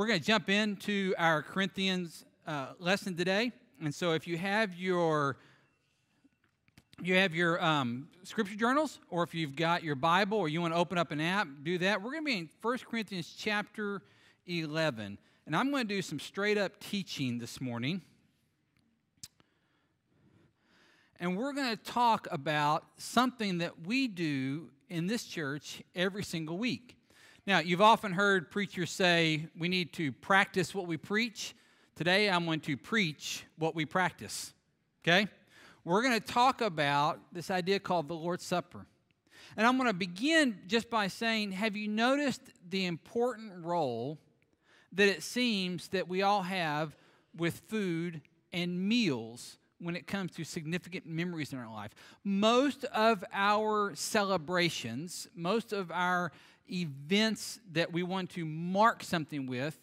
We're going to jump into our Corinthians uh, lesson today. And so if you have your you have your um, scripture journals, or if you've got your Bible, or you want to open up an app, do that. We're going to be in 1 Corinthians chapter 11. And I'm going to do some straight up teaching this morning. And we're going to talk about something that we do in this church every single week. Now, you've often heard preachers say we need to practice what we preach. Today, I'm going to preach what we practice. Okay? We're going to talk about this idea called the Lord's Supper. And I'm going to begin just by saying have you noticed the important role that it seems that we all have with food and meals when it comes to significant memories in our life? Most of our celebrations, most of our events that we want to mark something with,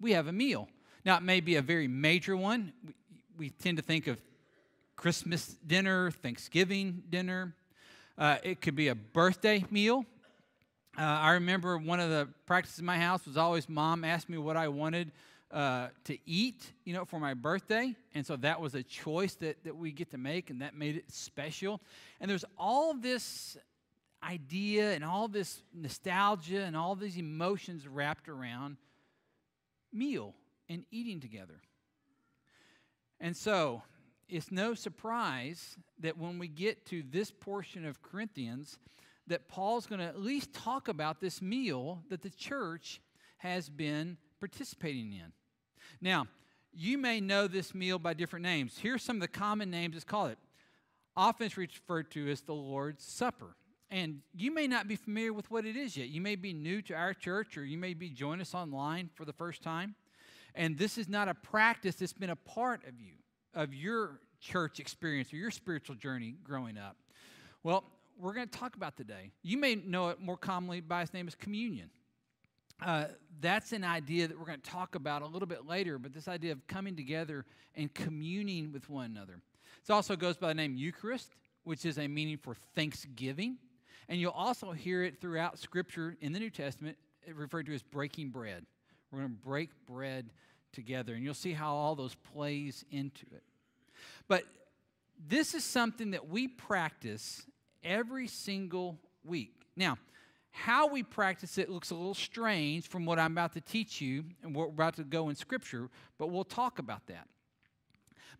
we have a meal. Now, it may be a very major one. We, we tend to think of Christmas dinner, Thanksgiving dinner. Uh, it could be a birthday meal. Uh, I remember one of the practices in my house was always mom asked me what I wanted uh, to eat, you know, for my birthday. And so that was a choice that, that we get to make, and that made it special. And there's all this idea and all this nostalgia and all these emotions wrapped around meal and eating together. And so it's no surprise that when we get to this portion of Corinthians, that Paul's going to at least talk about this meal that the church has been participating in. Now, you may know this meal by different names. Here's some of the common names it's called it. Often it's referred to as the Lord's Supper. And you may not be familiar with what it is yet. You may be new to our church or you may be joining us online for the first time. And this is not a practice that's been a part of you, of your church experience or your spiritual journey growing up. Well, we're going to talk about today. You may know it more commonly by its name as communion. Uh, that's an idea that we're going to talk about a little bit later, but this idea of coming together and communing with one another. It also goes by the name Eucharist, which is a meaning for thanksgiving. And you'll also hear it throughout Scripture in the New Testament, referred to as breaking bread. We're going to break bread together, and you'll see how all those plays into it. But this is something that we practice every single week. Now, how we practice it looks a little strange from what I'm about to teach you and what we're about to go in Scripture, but we'll talk about that.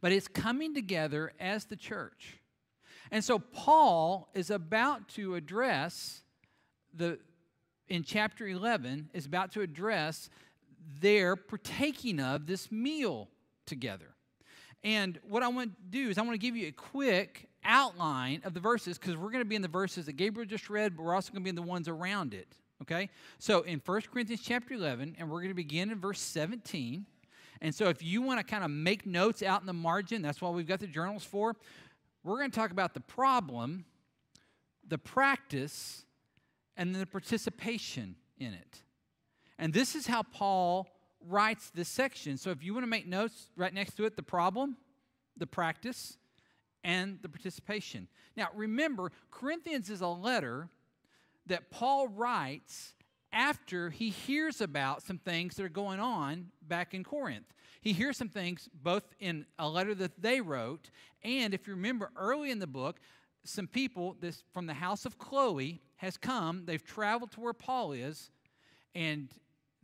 But it's coming together as the church. And so Paul is about to address the in chapter 11 is about to address their partaking of this meal together. And what I want to do is I want to give you a quick outline of the verses because we're going to be in the verses that Gabriel just read, but we're also going to be in the ones around it. Okay? So in 1 Corinthians chapter 11, and we're going to begin in verse 17. And so if you want to kind of make notes out in the margin, that's what we've got the journals for. We're going to talk about the problem, the practice, and the participation in it. And this is how Paul writes this section. So if you want to make notes right next to it, the problem, the practice, and the participation. Now remember, Corinthians is a letter that Paul writes after he hears about some things that are going on back in Corinth. He hears some things both in a letter that they wrote, and if you remember early in the book, some people this from the house of Chloe has come. They've traveled to where Paul is, and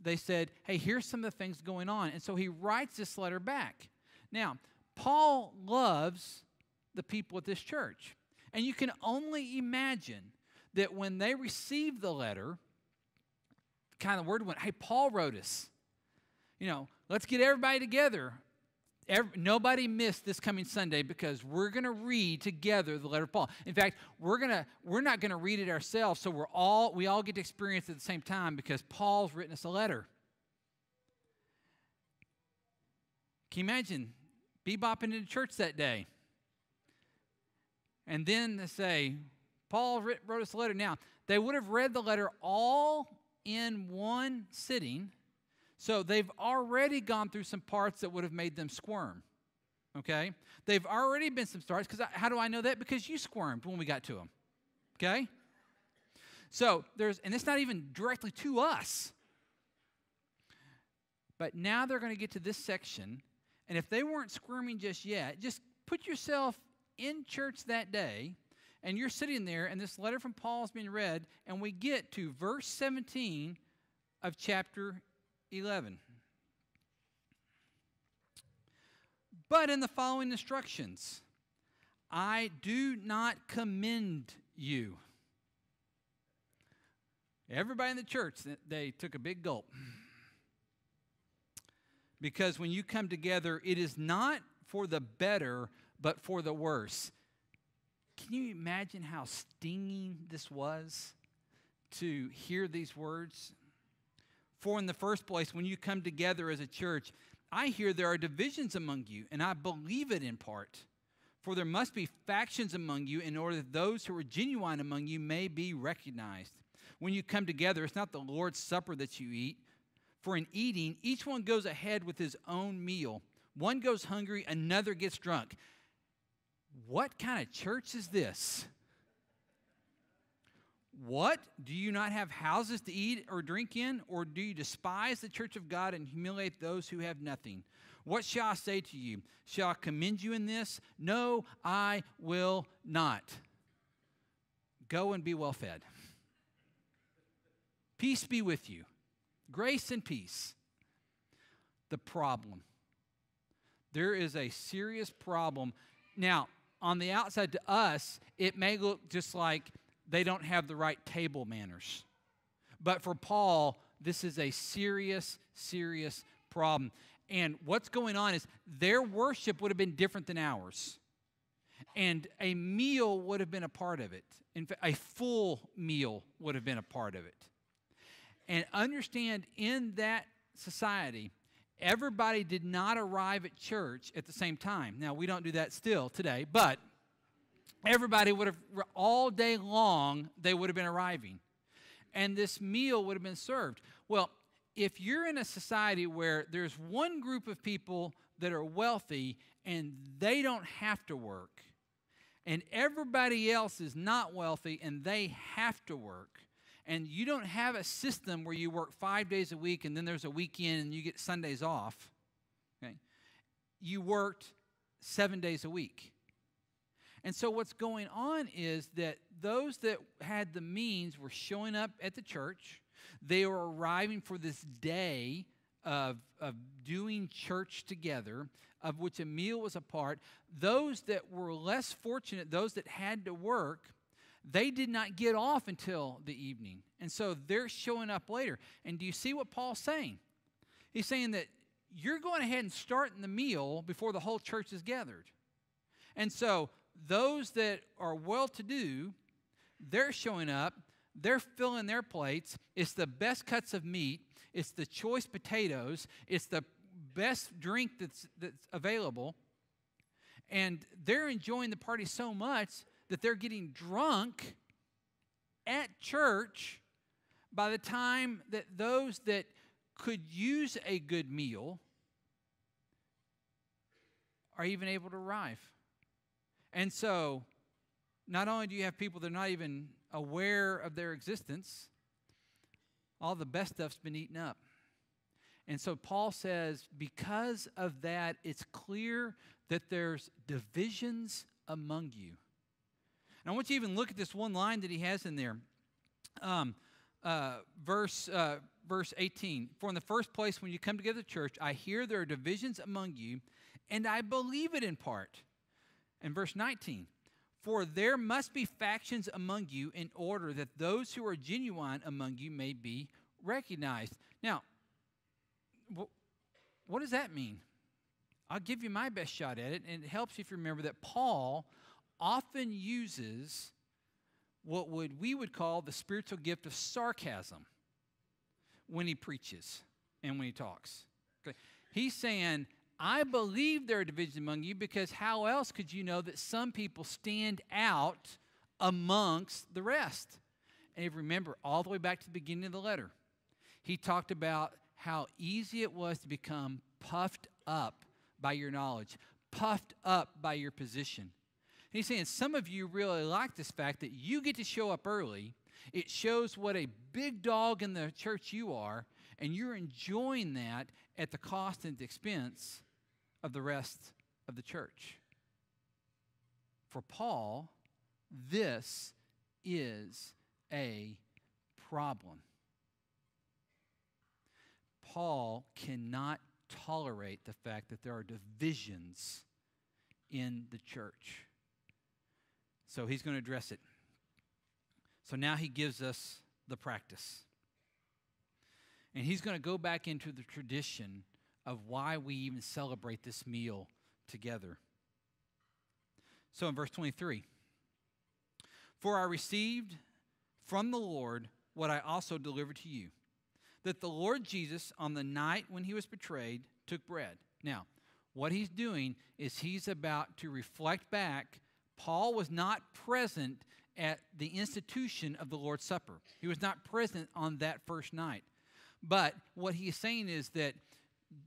they said, Hey, here's some of the things going on. And so he writes this letter back. Now, Paul loves the people at this church. And you can only imagine that when they received the letter, kind of word went, Hey, Paul wrote us. You know, let's get everybody together. Every, nobody missed this coming Sunday because we're going to read together the letter of Paul. In fact, we're gonna we're not going to read it ourselves, so we're all we all get to experience it at the same time because Paul's written us a letter. Can you imagine bebopping into church that day? And then they say, Paul wrote us a letter. Now, they would have read the letter all in one sitting so they've already gone through some parts that would have made them squirm. Okay? They've already been some starts because how do I know that? Because you squirmed when we got to them. Okay? So there's, and it's not even directly to us. But now they're going to get to this section, and if they weren't squirming just yet, just put yourself in church that day, and you're sitting there, and this letter from Paul is being read, and we get to verse 17 of chapter 11. But in the following instructions, I do not commend you. Everybody in the church, they took a big gulp. Because when you come together, it is not for the better, but for the worse. Can you imagine how stinging this was to hear these words? For, in the first place, when you come together as a church, I hear there are divisions among you, and I believe it in part. For there must be factions among you in order that those who are genuine among you may be recognized. When you come together, it's not the Lord's Supper that you eat. For in eating, each one goes ahead with his own meal. One goes hungry, another gets drunk. What kind of church is this? What? Do you not have houses to eat or drink in? Or do you despise the church of God and humiliate those who have nothing? What shall I say to you? Shall I commend you in this? No, I will not. Go and be well fed. Peace be with you. Grace and peace. The problem. There is a serious problem. Now, on the outside to us, it may look just like they don't have the right table manners. But for Paul, this is a serious, serious problem. And what's going on is their worship would have been different than ours. And a meal would have been a part of it. In fact, a full meal would have been a part of it. And understand in that society, everybody did not arrive at church at the same time. Now, we don't do that still today, but everybody would have, all day long, they would have been arriving. And this meal would have been served. Well, if you're in a society where there's one group of people that are wealthy and they don't have to work, and everybody else is not wealthy and they have to work, and you don't have a system where you work five days a week and then there's a weekend and you get Sundays off, okay? You worked seven days a week. And so what's going on is that those that had the means were showing up at the church. They were arriving for this day of, of doing church together, of which a meal was a part. Those that were less fortunate, those that had to work, they did not get off until the evening. And so they're showing up later. And do you see what Paul's saying? He's saying that you're going ahead and starting the meal before the whole church is gathered. And so those that are well to do, they're showing up, they're filling their plates. It's the best cuts of meat, it's the choice potatoes, it's the best drink that's, that's available. And they're enjoying the party so much that they're getting drunk at church by the time that those that could use a good meal are even able to arrive. And so, not only do you have people that are not even aware of their existence, all the best stuff's been eaten up. And so Paul says, because of that, it's clear that there's divisions among you. And I want you to even look at this one line that he has in there. Um, uh, verse, uh, verse 18 For in the first place, when you come together to church, I hear there are divisions among you, and I believe it in part. And verse 19 For there must be factions among you in order that those who are genuine among you may be recognized. Now, what does that mean? I'll give you my best shot at it, and it helps if you remember that Paul often uses what would we would call the spiritual gift of sarcasm when he preaches and when he talks. He's saying, I believe there are divisions among you because how else could you know that some people stand out amongst the rest? And if you remember, all the way back to the beginning of the letter, he talked about how easy it was to become puffed up by your knowledge, puffed up by your position. He's saying some of you really like this fact that you get to show up early. It shows what a big dog in the church you are, and you're enjoying that at the cost and the expense of the rest of the church. For Paul, this is a problem. Paul cannot tolerate the fact that there are divisions in the church. So he's going to address it. So now he gives us the practice. And he's going to go back into the tradition of why we even celebrate this meal together. So in verse 23, for I received from the Lord what I also delivered to you that the Lord Jesus, on the night when he was betrayed, took bread. Now, what he's doing is he's about to reflect back. Paul was not present at the institution of the Lord's Supper, he was not present on that first night. But what he is saying is that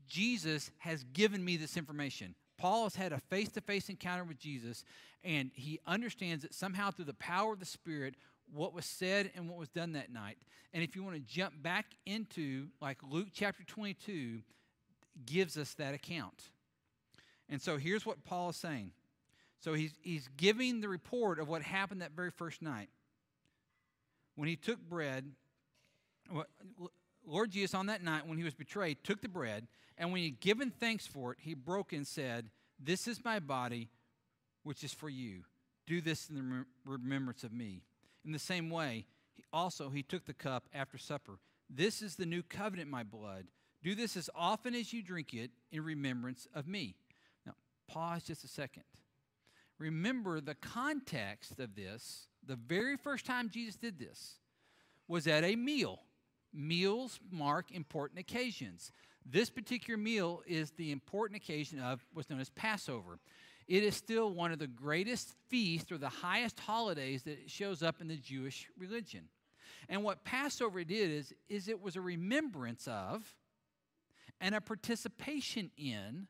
Jesus has given me this information. Paul has had a face to face encounter with Jesus, and he understands that somehow through the power of the Spirit, what was said and what was done that night. And if you want to jump back into like Luke chapter 22, gives us that account. And so here's what Paul is saying. So he's, he's giving the report of what happened that very first night. When he took bread, Lord Jesus, on that night when he was betrayed, took the bread, and when he had given thanks for it, he broke and said, This is my body, which is for you. Do this in the remembrance of me. In the same way, also he took the cup after supper. This is the new covenant, my blood. Do this as often as you drink it in remembrance of me. Now, pause just a second. Remember the context of this, the very first time Jesus did this was at a meal. Meals mark important occasions. This particular meal is the important occasion of what's known as Passover. It is still one of the greatest feasts or the highest holidays that shows up in the Jewish religion. And what Passover did is, is it was a remembrance of and a participation in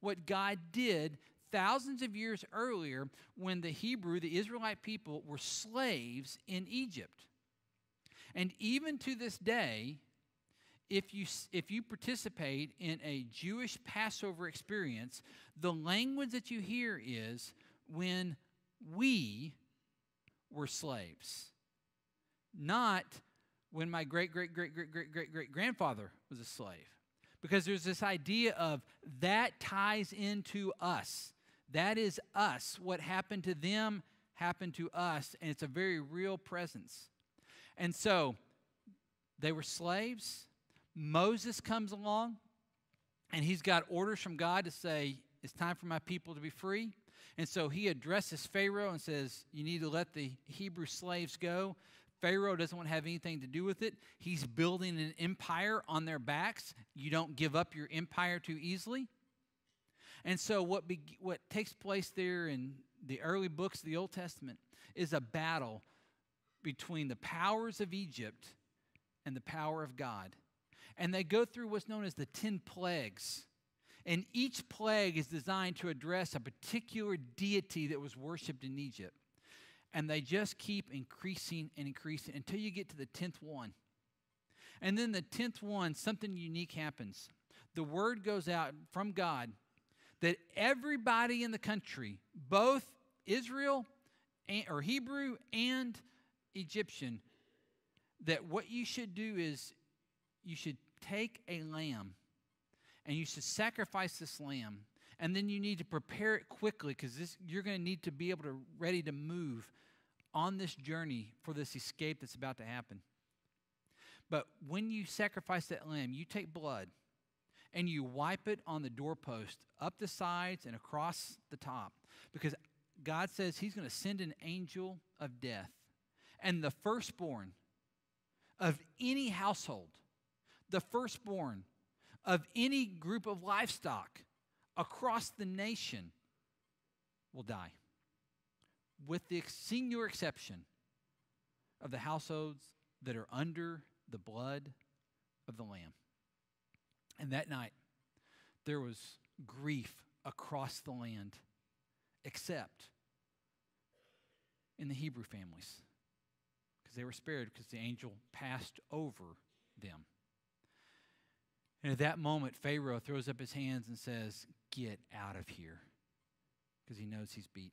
what God did thousands of years earlier when the Hebrew, the Israelite people, were slaves in Egypt. And even to this day, if you, if you participate in a Jewish Passover experience, the language that you hear is when we were slaves, not when my great, great, great, great, great, great, great grandfather was a slave. Because there's this idea of that ties into us. That is us. What happened to them happened to us, and it's a very real presence. And so they were slaves Moses comes along and he's got orders from God to say, It's time for my people to be free. And so he addresses Pharaoh and says, You need to let the Hebrew slaves go. Pharaoh doesn't want to have anything to do with it. He's building an empire on their backs. You don't give up your empire too easily. And so, what, be, what takes place there in the early books of the Old Testament is a battle between the powers of Egypt and the power of God and they go through what's known as the 10 plagues. And each plague is designed to address a particular deity that was worshiped in Egypt. And they just keep increasing and increasing until you get to the 10th one. And then the 10th one, something unique happens. The word goes out from God that everybody in the country, both Israel and, or Hebrew and Egyptian, that what you should do is you should take a lamb and you should sacrifice this lamb and then you need to prepare it quickly because you're going to need to be able to ready to move on this journey for this escape that's about to happen. But when you sacrifice that lamb you take blood and you wipe it on the doorpost up the sides and across the top because god says he's going to send an angel of death and the firstborn of any household the firstborn of any group of livestock across the nation will die, with the singular exception of the households that are under the blood of the Lamb. And that night, there was grief across the land, except in the Hebrew families, because they were spared because the angel passed over them. And at that moment, Pharaoh throws up his hands and says, Get out of here, because he knows he's beat.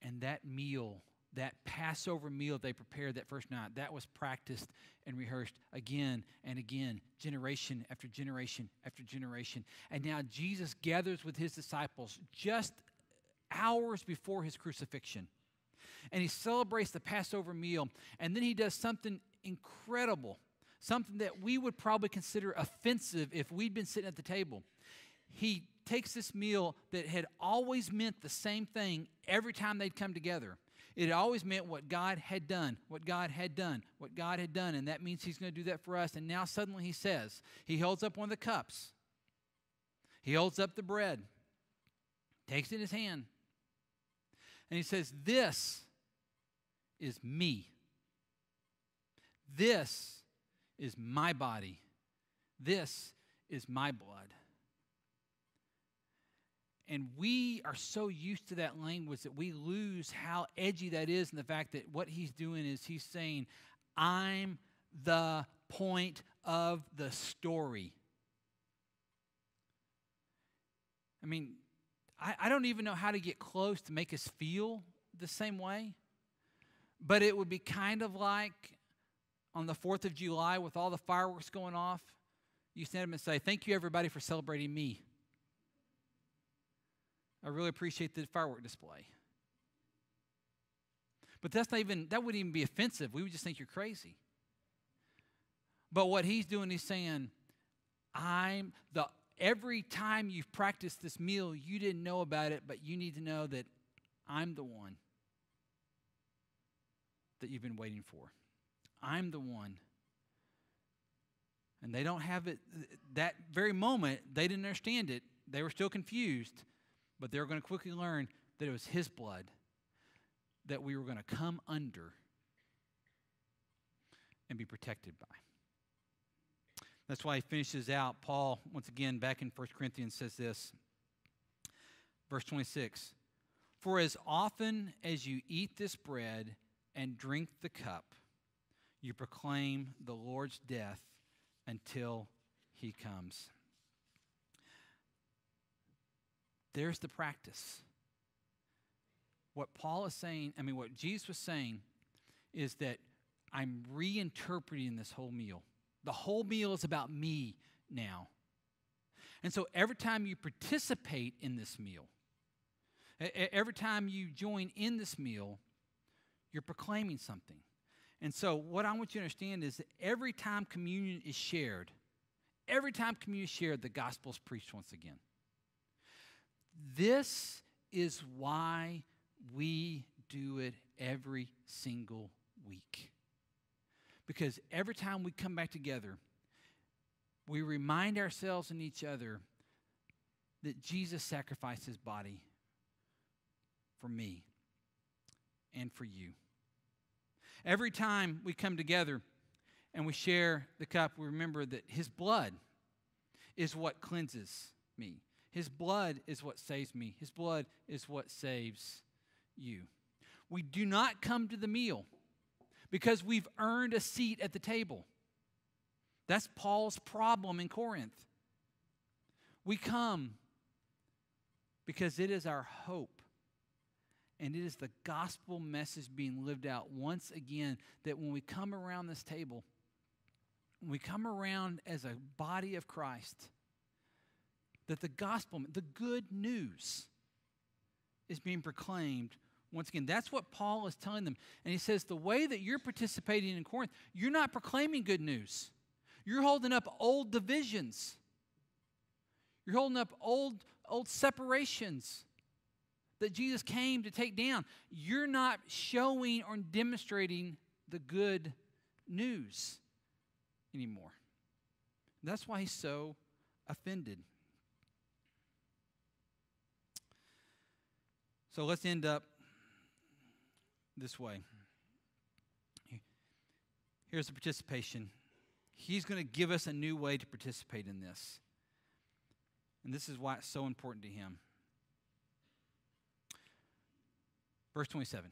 And that meal, that Passover meal they prepared that first night, that was practiced and rehearsed again and again, generation after generation after generation. And now Jesus gathers with his disciples just hours before his crucifixion. And he celebrates the Passover meal. And then he does something incredible, something that we would probably consider offensive if we'd been sitting at the table. He takes this meal that had always meant the same thing every time they'd come together. It always meant what God had done, what God had done, what God had done. And that means He's going to do that for us. And now suddenly He says, He holds up one of the cups, He holds up the bread, takes it in His hand, and He says, This is me. This is my body. This is my blood. And we are so used to that language that we lose how edgy that is, and the fact that what he's doing is he's saying, I'm the point of the story. I mean, I, I don't even know how to get close to make us feel the same way, but it would be kind of like on the 4th of July with all the fireworks going off. You stand up and say, Thank you, everybody, for celebrating me. I really appreciate the firework display. But that's not even, that wouldn't even be offensive. We would just think you're crazy. But what he's doing, he's saying, I'm the, every time you've practiced this meal, you didn't know about it, but you need to know that I'm the one that you've been waiting for. I'm the one. And they don't have it, that very moment, they didn't understand it. They were still confused. But they were going to quickly learn that it was His blood that we were going to come under and be protected by. That's why he finishes out. Paul, once again, back in 1 Corinthians, says this. Verse 26 For as often as you eat this bread and drink the cup, you proclaim the Lord's death until he comes. There's the practice. What Paul is saying, I mean, what Jesus was saying is that I'm reinterpreting this whole meal. The whole meal is about me now. And so every time you participate in this meal, every time you join in this meal, you're proclaiming something. And so, what I want you to understand is that every time communion is shared, every time communion is shared, the gospel is preached once again. This is why we do it every single week. Because every time we come back together, we remind ourselves and each other that Jesus sacrificed his body for me and for you. Every time we come together and we share the cup, we remember that his blood is what cleanses me. His blood is what saves me. His blood is what saves you. We do not come to the meal because we've earned a seat at the table. That's Paul's problem in Corinth. We come because it is our hope and it is the gospel message being lived out once again that when we come around this table, we come around as a body of Christ, that the gospel, the good news, is being proclaimed once again. That's what Paul is telling them. And he says the way that you're participating in Corinth, you're not proclaiming good news. You're holding up old divisions. You're holding up old, old separations that Jesus came to take down. You're not showing or demonstrating the good news anymore. That's why he's so offended. So let's end up this way. Here's the participation. He's going to give us a new way to participate in this. And this is why it's so important to him. Verse 27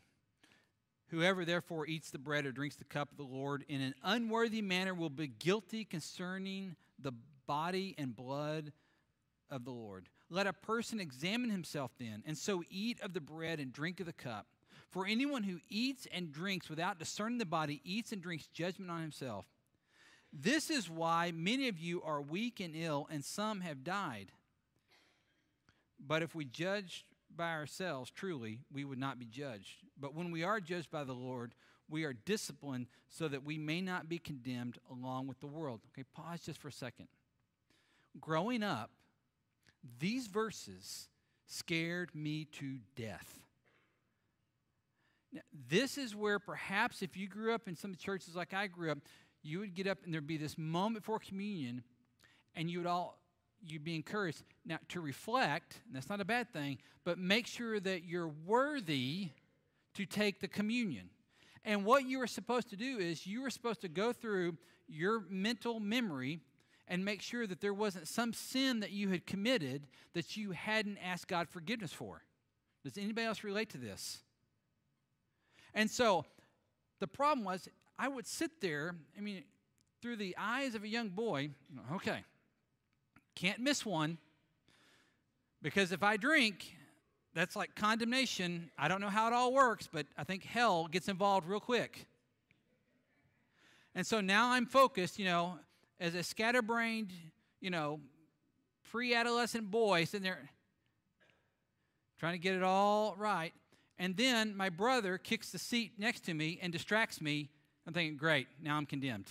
Whoever therefore eats the bread or drinks the cup of the Lord in an unworthy manner will be guilty concerning the body and blood of the Lord. Let a person examine himself then, and so eat of the bread and drink of the cup. For anyone who eats and drinks without discerning the body eats and drinks judgment on himself. This is why many of you are weak and ill, and some have died. But if we judge by ourselves, truly, we would not be judged. But when we are judged by the Lord, we are disciplined so that we may not be condemned along with the world. Okay, pause just for a second. Growing up, these verses scared me to death. Now, this is where perhaps if you grew up in some churches like I grew up, you would get up and there'd be this moment for communion, and you would all you'd be encouraged now to reflect, that's not a bad thing, but make sure that you're worthy to take the communion. And what you were supposed to do is you were supposed to go through your mental memory and make sure that there wasn't some sin that you had committed that you hadn't asked God forgiveness for. Does anybody else relate to this? And so the problem was, I would sit there, I mean, through the eyes of a young boy, okay, can't miss one. Because if I drink, that's like condemnation. I don't know how it all works, but I think hell gets involved real quick. And so now I'm focused, you know, as a scatterbrained, you know, pre adolescent boy sitting there trying to get it all right. And then my brother kicks the seat next to me and distracts me. I'm thinking, great, now I'm condemned.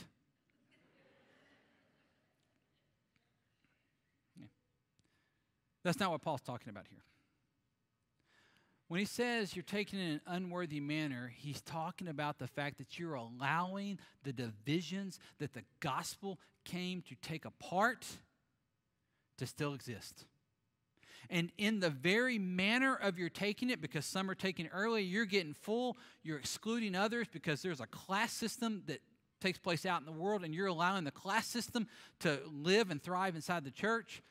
That's not what Paul's talking about here. When he says you're taking it in an unworthy manner, he's talking about the fact that you're allowing the divisions that the gospel came to take apart to still exist. And in the very manner of your taking it, because some are taking it early, you're getting full, you're excluding others because there's a class system that takes place out in the world, and you're allowing the class system to live and thrive inside the church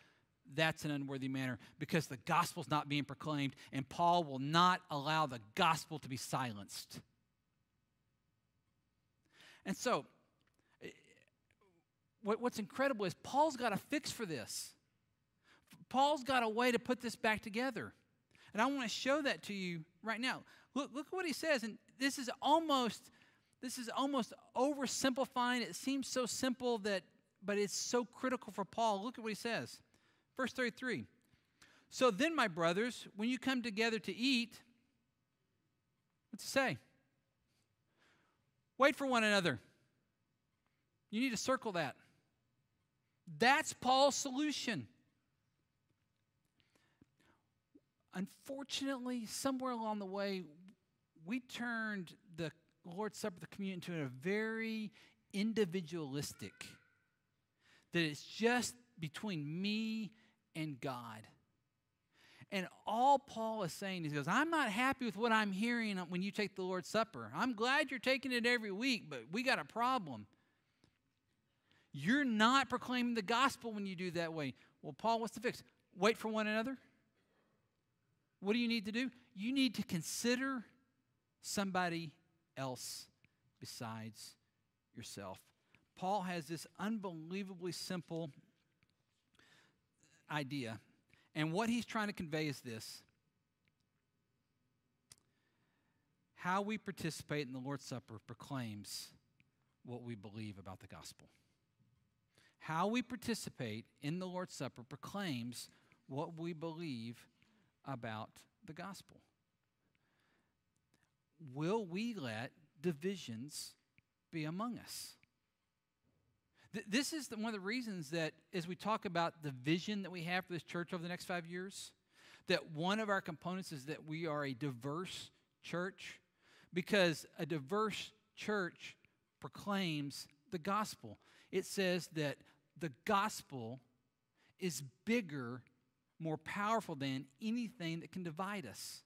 that's an unworthy manner because the gospel's not being proclaimed, and Paul will not allow the gospel to be silenced. And so, eh, what's incredible is Paul's got a fix for this. Paul's got a way to put this back together. And I want to show that to you right now. Look, look at what he says, and this is almost this is almost oversimplifying. It seems so simple that but it's so critical for Paul. Look at what he says. Verse 33. So then, my brothers, when you come together to eat, what's it say? Wait for one another. You need to circle that. That's Paul's solution. Unfortunately, somewhere along the way, we turned the Lord's Supper, the communion, into a very individualistic, that it's just between me and God. And all Paul is saying is, he goes, I'm not happy with what I'm hearing when you take the Lord's Supper. I'm glad you're taking it every week, but we got a problem. You're not proclaiming the gospel when you do that way. Well, Paul, what's the fix? Wait for one another? What do you need to do? You need to consider somebody else besides yourself. Paul has this unbelievably simple idea. And what he's trying to convey is this how we participate in the Lord's Supper proclaims what we believe about the gospel. How we participate in the Lord's Supper proclaims what we believe about the gospel. Will we let divisions be among us? Th- this is the, one of the reasons that as we talk about the vision that we have for this church over the next five years, that one of our components is that we are a diverse church because a diverse church proclaims the gospel. It says that the gospel is bigger, more powerful than anything that can divide us.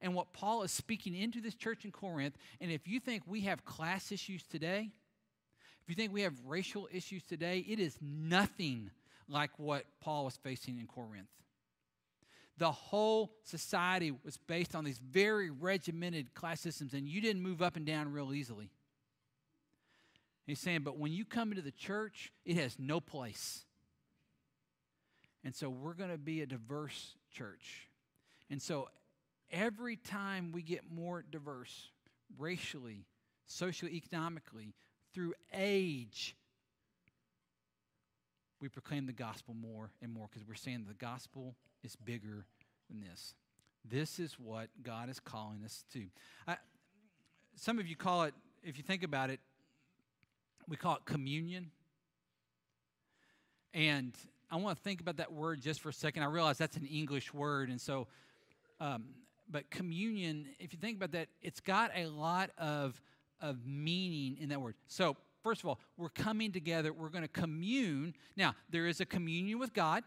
And what Paul is speaking into this church in Corinth, and if you think we have class issues today, if you think we have racial issues today, it is nothing like what Paul was facing in Corinth. The whole society was based on these very regimented class systems, and you didn't move up and down real easily. He's saying, but when you come into the church, it has no place. And so we're going to be a diverse church. And so every time we get more diverse, racially, socioeconomically, through age, we proclaim the gospel more and more because we're saying the gospel is bigger than this. This is what God is calling us to. I, some of you call it, if you think about it, we call it communion. And I want to think about that word just for a second. I realize that's an English word, and so, um, but communion, if you think about that, it's got a lot of, of meaning in that word. So, first of all, we're coming together, we're going to commune. Now, there is a communion with God,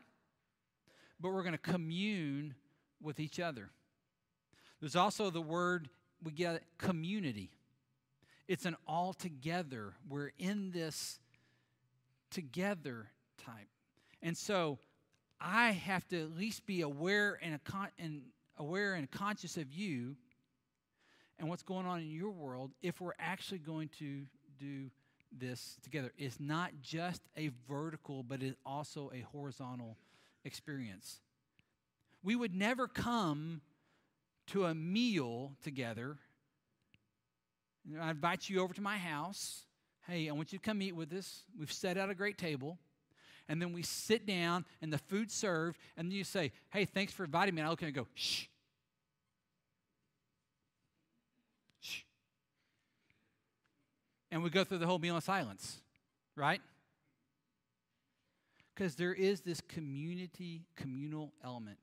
but we're going to commune with each other. There's also the word we get community. It's an all together. We're in this together type. And so I have to at least be aware and, con- and aware and conscious of you and what's going on in your world if we're actually going to do this together. It's not just a vertical, but it's also a horizontal experience. We would never come to a meal together. I invite you over to my house. Hey, I want you to come eat with us. We've set out a great table and then we sit down and the food's served, and then you say, Hey, thanks for inviting me. And I look and go, Shh. Shh. And we go through the whole meal in silence, right? Because there is this community, communal element.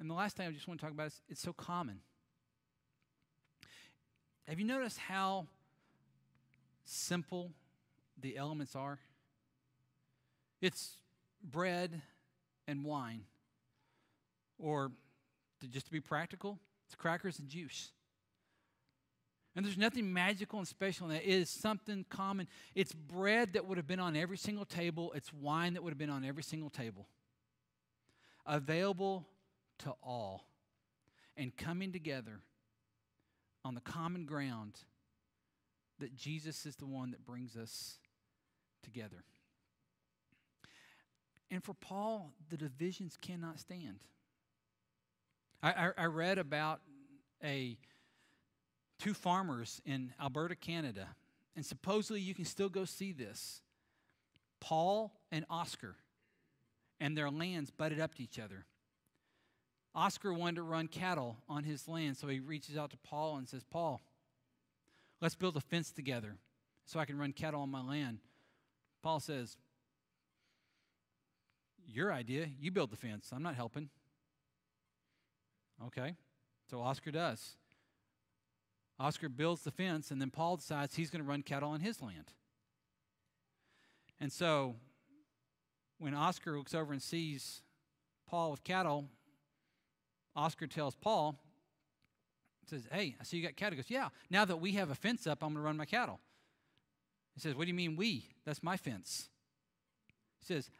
And the last thing I just want to talk about is it's so common. Have you noticed how simple the elements are? It's bread and wine. Or, to, just to be practical, it's crackers and juice. And there's nothing magical and special in that. It is something common. It's bread that would have been on every single table, it's wine that would have been on every single table. Available to all. And coming together on the common ground that Jesus is the one that brings us together. And for Paul, the divisions cannot stand. I, I, I read about a two farmers in Alberta, Canada, and supposedly you can still go see this. Paul and Oscar, and their lands butted up to each other. Oscar wanted to run cattle on his land, so he reaches out to Paul and says, Paul, let's build a fence together so I can run cattle on my land. Paul says, your idea. You build the fence. I'm not helping. Okay. So Oscar does. Oscar builds the fence, and then Paul decides he's going to run cattle on his land. And so when Oscar looks over and sees Paul with cattle, Oscar tells Paul, says, Hey, I see you got cattle. He goes, Yeah, now that we have a fence up, I'm going to run my cattle. He says, What do you mean we? That's my fence. He says,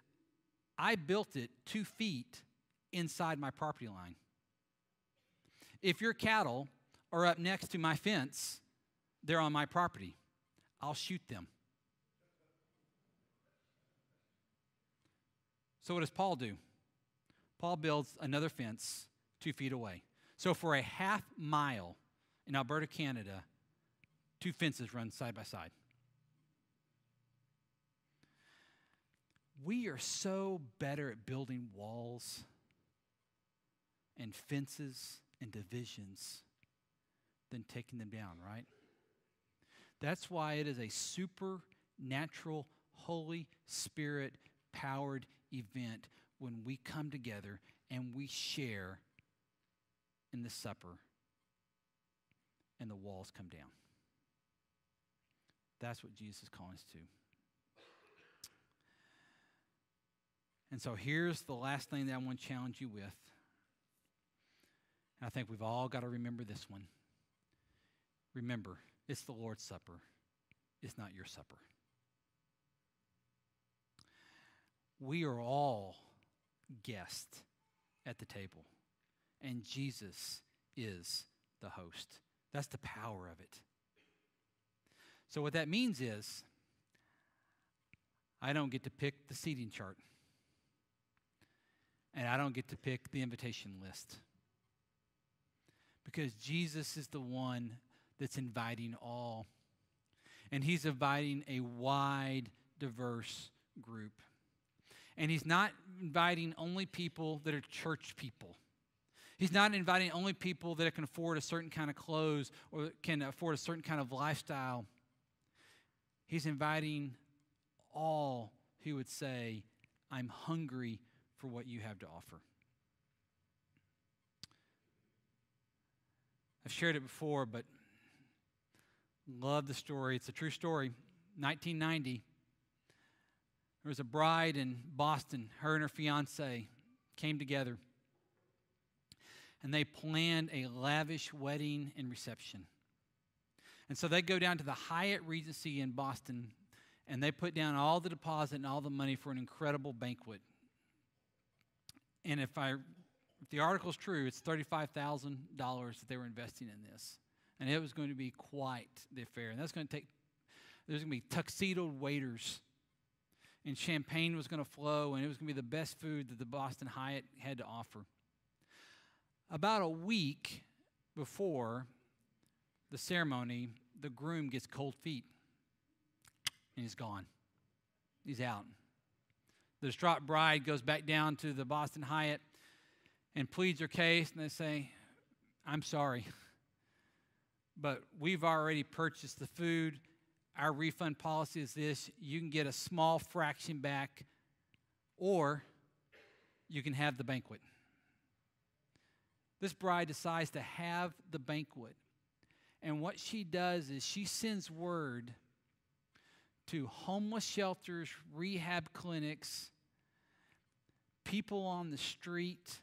I built it two feet inside my property line. If your cattle are up next to my fence, they're on my property. I'll shoot them. So, what does Paul do? Paul builds another fence two feet away. So, for a half mile in Alberta, Canada, two fences run side by side. we are so better at building walls and fences and divisions than taking them down, right? That's why it is a supernatural, Holy Spirit powered event when we come together and we share in the supper and the walls come down. That's what Jesus is calling us to. And so here's the last thing that I want to challenge you with. And I think we've all got to remember this one. Remember, it's the Lord's Supper, it's not your supper. We are all guests at the table, and Jesus is the host. That's the power of it. So, what that means is, I don't get to pick the seating chart, and I don't get to pick the invitation list. Because Jesus is the one that's inviting all. And he's inviting a wide, diverse group. And he's not inviting only people that are church people. He's not inviting only people that can afford a certain kind of clothes or can afford a certain kind of lifestyle. He's inviting all who would say, I'm hungry for what you have to offer. I've shared it before, but love the story. It's a true story. 1990, there was a bride in Boston. Her and her fiance came together and they planned a lavish wedding and reception. And so they go down to the Hyatt Regency in Boston and they put down all the deposit and all the money for an incredible banquet. And if I if the article is true, it's $35,000 that they were investing in this. And it was going to be quite the affair. And that's going to take, there's going to be tuxedoed waiters. And champagne was going to flow, and it was going to be the best food that the Boston Hyatt had to offer. About a week before the ceremony, the groom gets cold feet and he's gone. He's out. The distraught bride goes back down to the Boston Hyatt and pleads her case, and they say, I'm sorry, but we've already purchased the food. Our refund policy is this you can get a small fraction back, or you can have the banquet. This bride decides to have the banquet. And what she does is she sends word to homeless shelters, rehab clinics, people on the street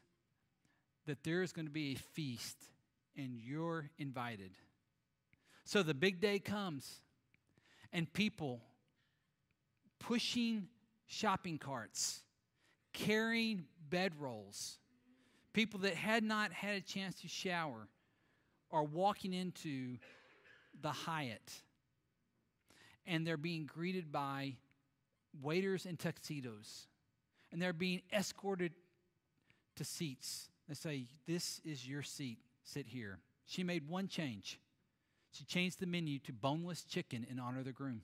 that there is going to be a feast and you're invited. So the big day comes, and people pushing shopping carts, carrying bedrolls, people that had not had a chance to shower are walking into the Hyatt and they're being greeted by waiters in tuxedos and they're being escorted to seats they say, This is your seat. Sit here. She made one change. She changed the menu to boneless chicken in honor of the groom.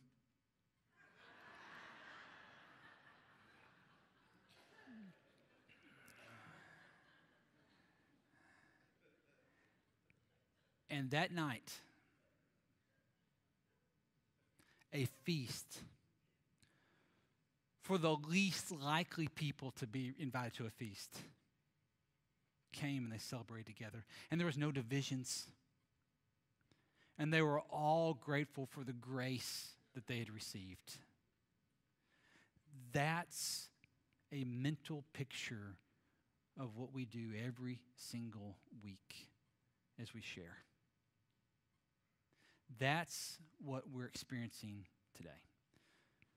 And that night, a feast for the least likely people to be invited to a feast came and they celebrated together. And there was no divisions. And they were all grateful for the grace that they had received. That's a mental picture of what we do every single week as we share. That's what we're experiencing today.